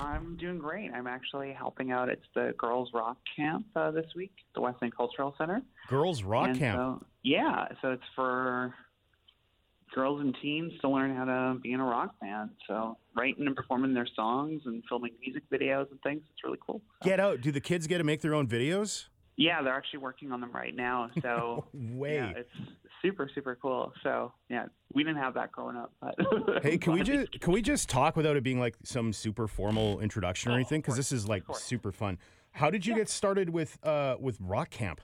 I'm doing great. I'm actually helping out. It's the Girls Rock Camp uh, this week, the West End Cultural Center. Girls Rock And Camp. So, yeah, so it's for girls and teens to learn how to be in a rock band. So writing and performing their songs and filming music videos and things. It's really cool. Get out. Do the kids get to make their own videos? Yeah, they're actually working on them right now. So yeah, it's super super cool. So yeah, we didn't have that growing up. But Hey, can we just can we just talk without it being like some super formal introduction or Oh, anything? Because this is like super fun. How did you get started with uh with Rock Camp?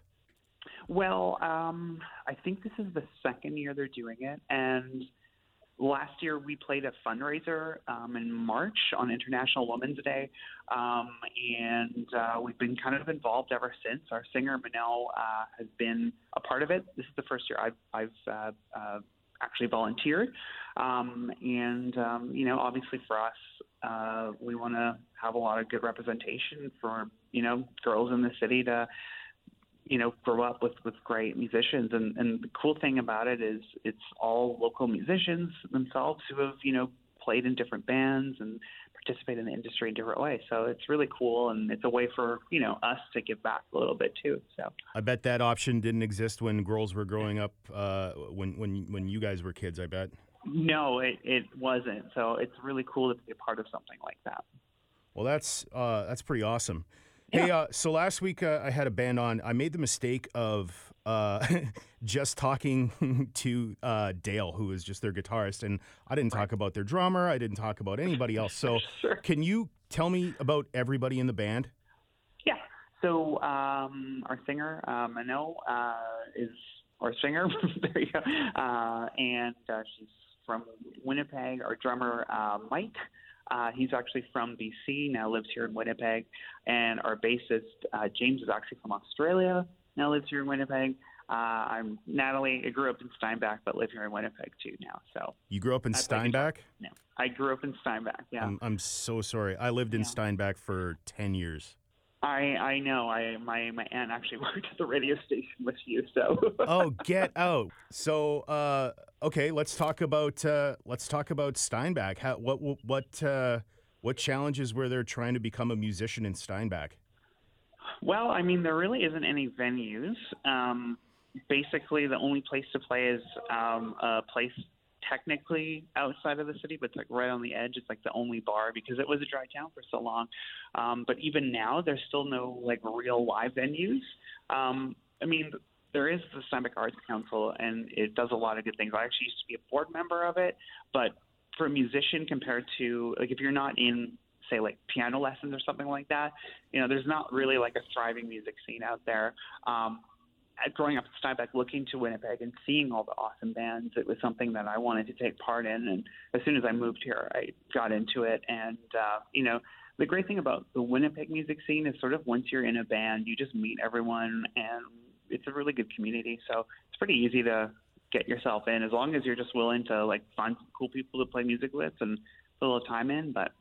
Well, um, I think this is the second year they're doing it, and last year we played a fundraiser um, in March on International Women's Day, um, and uh, we've been kind of involved ever since. Our singer Manel uh, has been a part of it. This is the first year I've, I've uh, uh, actually volunteered, um, and um, you know, obviously for us, uh, we want to have a lot of good representation for you know girls in the city to you know grow up with with great musicians and and the cool thing about it is it's all local musicians themselves who have you know played in different bands and participate in the industry in different ways so it's really cool and it's a way for you know us to give back a little bit too so I bet that option didn't exist when girls were growing up. Uh, when when when you guys were kids, I bet. no it it wasn't so it's really cool to be a part of something like that Well, that's uh, that's pretty awesome. Hey, uh, so last week uh, I had a band on. I made the mistake of uh, just talking to uh, Dale, who is just their guitarist, and I didn't talk about their drummer. I didn't talk about anybody else. So, Sure. can you tell me about everybody in the band? Yeah. So um, our singer, uh, Mano, uh, is our singer. there you go. Uh, and uh, she's from Winnipeg. Our drummer, uh, Mike. Uh, he's actually from BC, now lives here in Winnipeg. And our bassist, uh, James, is actually from Australia, now lives here in Winnipeg. Uh, I'm Natalie. I grew up in Steinbach, but live here in Winnipeg too now. So, You grew up in I. Steinbach. no, I grew up in Steinbach. Yeah. I'm, I'm so sorry. I lived in Yeah. Steinbach for ten years. I I know. I my my aunt actually worked at the radio station with you, so. oh, get out. So, uh, okay, let's talk about uh, let's talk about Steinbach. How, what what uh, what challenges were there trying to become a musician in Steinbach? well, I mean, there really isn't any venues. Um, basically, the only place to play is um, a place technically outside of the city, but it's like right on the edge. It's like the only bar because it was a dry town for so long. Um, but even now, there's still no like real live venues. Um, I mean, there is the Steinbach Arts Council, and it does a lot of good things. I actually used to be a board member of it, but for a musician compared to like if you're not in say like piano lessons or something like that, you know, there's not really like a thriving music scene out there. Um, growing up in Steinbach, looking to Winnipeg and seeing all the awesome bands, it was something that I wanted to take part in. And as soon as I moved here, I got into it. And uh, you know, the great thing about the Winnipeg music scene is sort of once you're in a band, you just meet everyone, and it's a really good community. So it's pretty easy to get yourself in as long as you're just willing to like find some cool people to play music with and put a little time in. But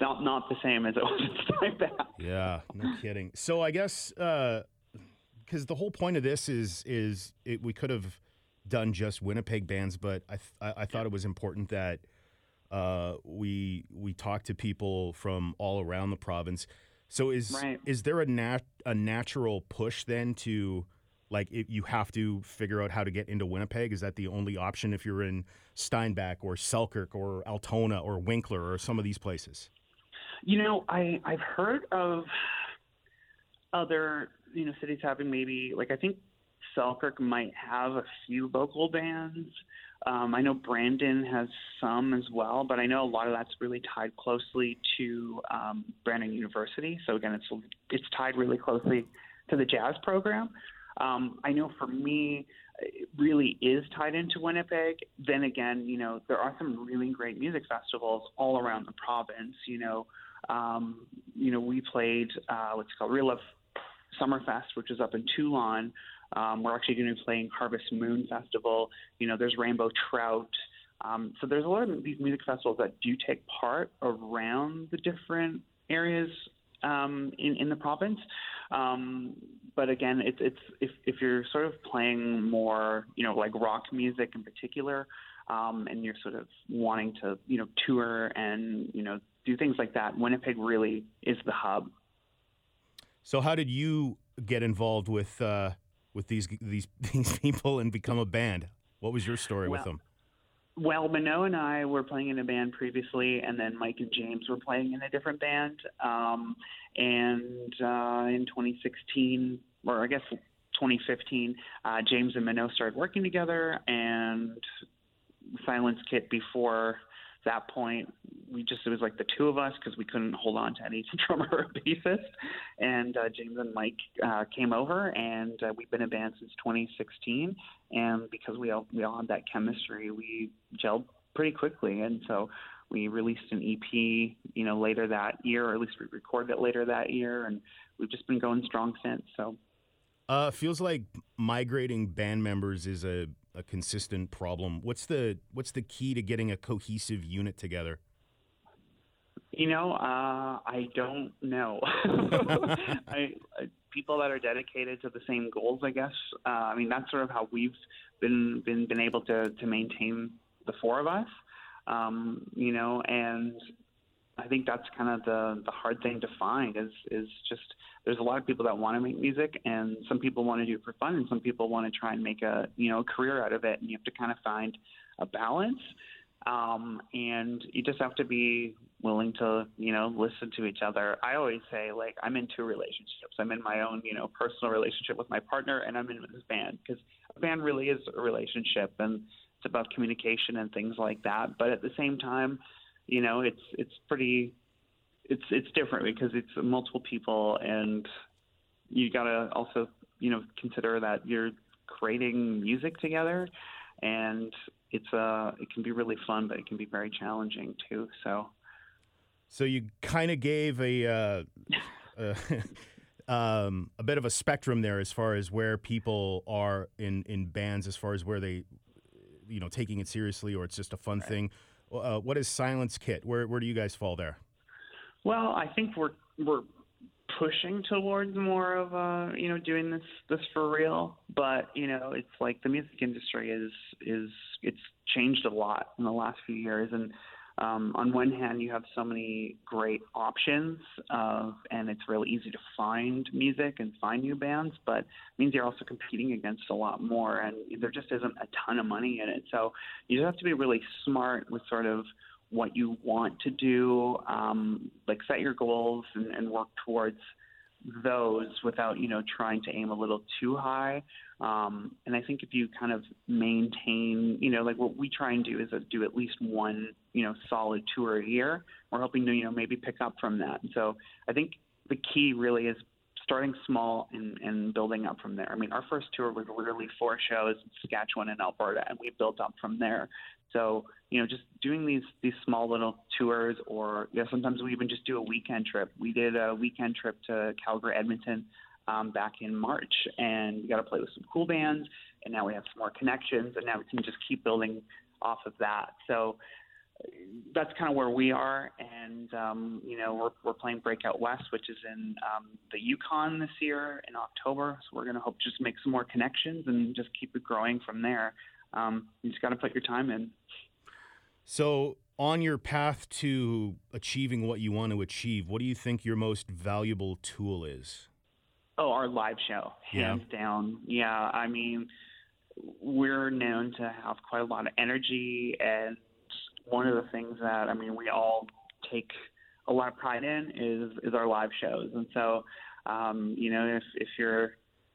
not not the same as it was in Steinbach. Yeah, no kidding. So I guess because the whole point of this is is it, we could have done just Winnipeg bands, but I th- I, I thought it was important that uh, we we talk to people from all around the province. So is Right. is there a nat- a natural push then to like if you have to figure out how to get into Winnipeg? Is that the only option if you're in Steinbach or Selkirk or Altona or Winkler or some of these places? You know, I I've heard of other you know cities having maybe like I think Selkirk might have a few local bands. Um, I know Brandon has some as well, but I know a lot of that's really tied closely to um, Brandon University. So again, it's it's tied really closely to the jazz program. Um, I know for me, it really is tied into Winnipeg. Then again, you know, there are some really great music festivals all around the province. You know, um, you know, we played uh, what's called Real Love Summerfest, which is up in Toulon. Um, we're actually going to be playing Harvest Moon Festival. You know, there's Rainbow Trout. Um, so there's a lot of these music festivals that do take part around the different areas um, in in the province. Um, but again, it's it's if if you're sort of playing more, you know, like rock music in particular, um, and you're sort of wanting to, you know, tour and you know do things like that. Winnipeg really is the hub. So how did you get involved with uh, with these these these people and become a band? What was your story well, with them? Well, Minot and I were playing in a band previously, and then Mike and James were playing in a different band. Um, and uh, in 2016, or I guess 2015, uh, James and Minot started working together, and Silence Kit before that point, we just it was like the two of us because we couldn't hold on to any drummer or bassist. And uh, James and Mike uh, came over, and uh, we've been a band since 2016. And because we all we all had that chemistry, we gelled pretty quickly. And so we released an EP, you know, later that year, or at least we recorded it later that year, and we've just been going strong since. So. Uh, feels like migrating band members is a a consistent problem. What's the what's the key to getting a cohesive unit together? You know, uh, I don't know. I, I, people that are dedicated to the same goals, I guess. Uh, I mean, that's sort of how we've been been been able to to maintain the four of us. Um, you know, and I think that's kind of the the hard thing to find is is just there's a lot of people that want to make music and some people want to do it for fun and some people want to try and make a you know a career out of it and you have to kind of find a balance. Um, and you just have to be willing to you know listen to each other. I always say like i'm in two relationships. I'm in my own you know personal relationship with my partner and i'm in this band because a band really is a relationship and it's about communication and things like that. But at the same time you know, it's it's pretty it's it's different because it's multiple people and you got to also, you know, consider that you're creating music together and it's uh it can be really fun but it can be very challenging too. So so you kind of gave a uh, uh um, a bit of a spectrum there as far as where people are in in bands as far as where they you know taking it seriously or it's just a fun right. thing uh, what is Silence Kit? Where where do you guys fall there? Well, I think we're we're pushing towards more of uh you know doing this this for real but you know it's like the music industry is is it's changed a lot in the last few years and um, on one hand, you have so many great options, uh, and it's really easy to find music and find new bands, but it means you're also competing against a lot more, and there just isn't a ton of money in it. So you just have to be really smart with sort of what you want to do, um, like set your goals and, and work towards those without you know trying to aim a little too high. Um, and I think if you kind of maintain, you know, like what we try and do is do at least one, you know, solid tour a year. We're hoping to, you know, maybe pick up from that. So I think the key really is starting small and, and building up from there. I mean, our first tour was literally four shows in Saskatchewan and Alberta, and we built up from there. So, you know, just doing these these small little tours, or you know, sometimes we even just do a weekend trip. We did a weekend trip to Calgary, Edmonton um, back in March, and we got to play with some cool bands, and now we have some more connections, and now we can just keep building off of that. So that's kind of where we are, and um, you know we're we're playing Breakout West, which is in um, the Yukon this year in October. So we're going to hope just make some more connections and just keep it growing from there. Um, you just got to put your time in. So on your path to achieving what you want to achieve, what do you think your most valuable tool is? Oh, our live show, hands yeah. down. Yeah, I mean, we're known to have quite a lot of energy, and one of the things that I mean we all take a lot of pride in is is our live shows, and so um, you know if if you're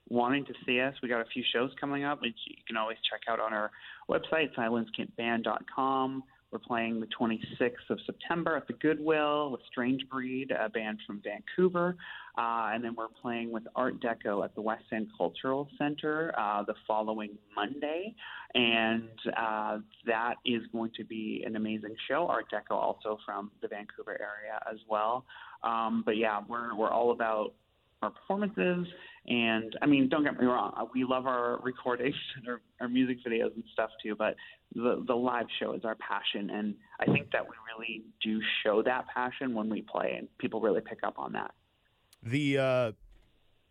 wanting to see us, we got a few shows coming up, which you can always check out on our website, silencekitband.com. We're playing the 26th of September at the Goodwill with Strange Breed, a band from Vancouver. Uh, and then we're playing with Art d'Ecco at the West End Cultural Center uh, the following Monday. And uh, that is going to be an amazing show. Art d'Ecco also from the Vancouver area as well. Um, but yeah, we're, we're all about our performances. And I mean, don't get me wrong, uh, we love our recordings and our, our music videos and stuff too, but the, the live show is our passion. And I think that we really do show that passion when we play, and people really pick up on that. The, uh,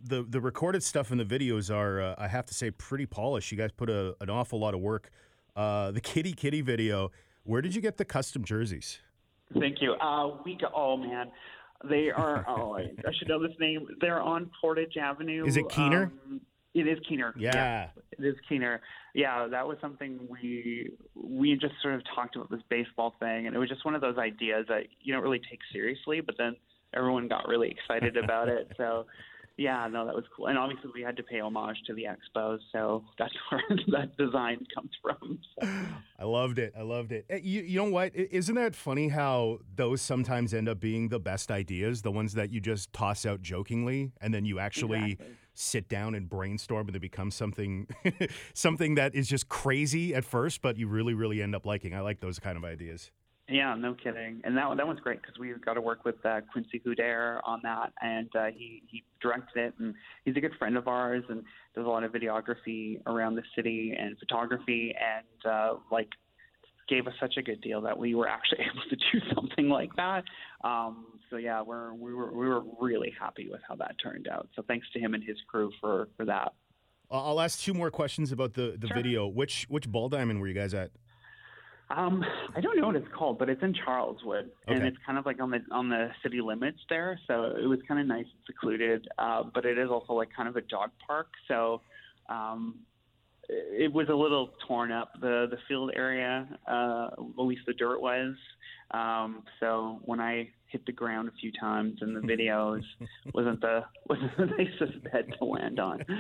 the, the recorded stuff and the videos are, uh, I have to say, pretty polished. You guys put a, an awful lot of work. Uh, the Kitty Kitty video, where did you get the custom jerseys? Thank you. Uh, we go, oh man, they are. Oh, I, I should know this name. They're on Portage Avenue. Is it Keener? Um, it is Keener. Yeah. it is Keener. Yeah, that was something we we just sort of talked about this baseball thing, and it was just one of those ideas that you don't really take seriously, but then everyone got really excited about it. So yeah, no, that was cool. And obviously, we had to pay homage to the Expos, so that's where that design comes from. So. I loved it. I loved it. Eh, You, you know what? Isn't that funny how those sometimes end up being the best ideas, the ones that you just toss out jokingly, and then you actually Exactly. sit down and brainstorm, and it become something, something that is just crazy at first, but you really, really end up liking. I like those kind of ideas. Yeah, no kidding. And that that one's great because we got to work with uh, Quincy Hudair on that, and uh, he he directed it, and he's a good friend of ours, and does a lot of videography around the city and photography, and uh, like gave us such a good deal that we were actually able to do something like that. Um, so yeah, we're we were we were really happy with how that turned out. So thanks to him and his crew for for that. I'll ask two more questions about the, the Sure. video. Which which ball diamond were you guys at? Um, I don't know what it's called, but it's in Charleswood, and it's kind of like on the on the city limits there. So it was kind of nice and secluded, uh, but it is also like kind of a dog park. So um, it was a little torn up the the field area, uh, at least the dirt was. Um, so when I hit the ground a few times in the videos, wasn't the wasn't the nicest bed to land on.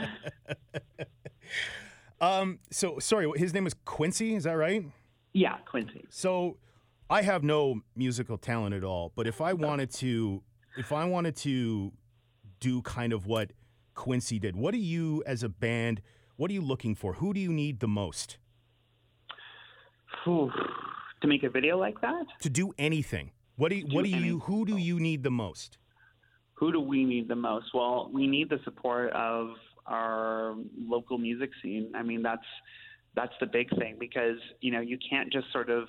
Um, so sorry, his name is Quincy. Is that right? Yeah, Quincy. So I have no musical talent at all, but if I wanted to if I wanted to do kind of what Quincy did, what do you as a band, what are you looking for? Who do you need the most Whew. To make a video like that. to do anything? What do you, what do Do you who do you need the most? who do we need the most? Well, we need the support of our local music scene. I mean, that's that's the big thing because you know you can't just sort of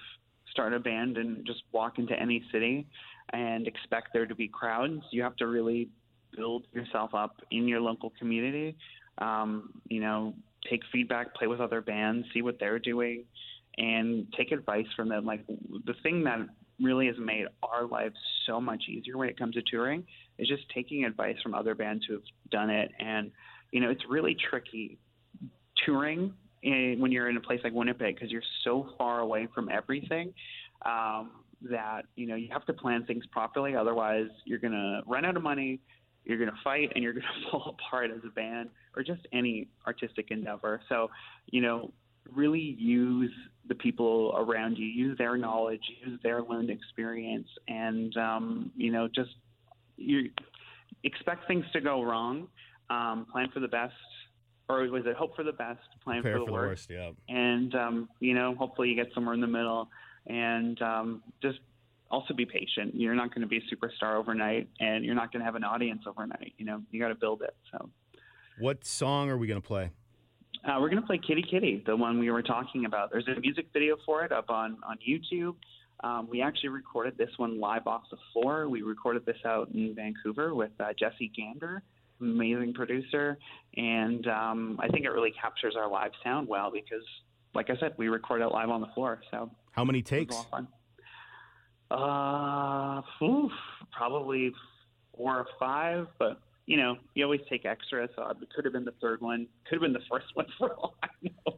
start a band and just walk into any city and expect there to be crowds. You have to really build yourself up in your local community. Um, you know, take feedback, play with other bands, see what they're doing, and take advice from them. Like the thing that really has made our lives so much easier when it comes to touring is just taking advice from other bands who have done it. And you know, it's really tricky touring when you're in a place like Winnipeg because you're so far away from everything. Um, that you know you have to plan things properly otherwise you're going to run out of money you're going to fight and you're going to fall apart as a band or just any artistic endeavor so you know really use the people around you use their knowledge use their learned experience and um, you know just you expect things to go wrong um, plan for the best or was it hope for the best plan Prepare for the, worst? yeah. and um, you know hopefully you get somewhere in the middle. And um, just also be patient. You're not going to be a superstar overnight and you're not going to have an audience overnight. You know you got to build it so. What song are we going to play? uh, we're going to play kitty kitty the one we were talking about. There's a music video for it up on on youtube. Um, we actually recorded this one live off the floor. We recorded this out in vancouver with uh, jesse gander amazing producer and um, i think it really captures our live sound well because like i said we record it live on the floor so How many takes? Uh, oof, probably four or five, but you know, you always take extra, so it could have been the third one, could have been the first one for all I know.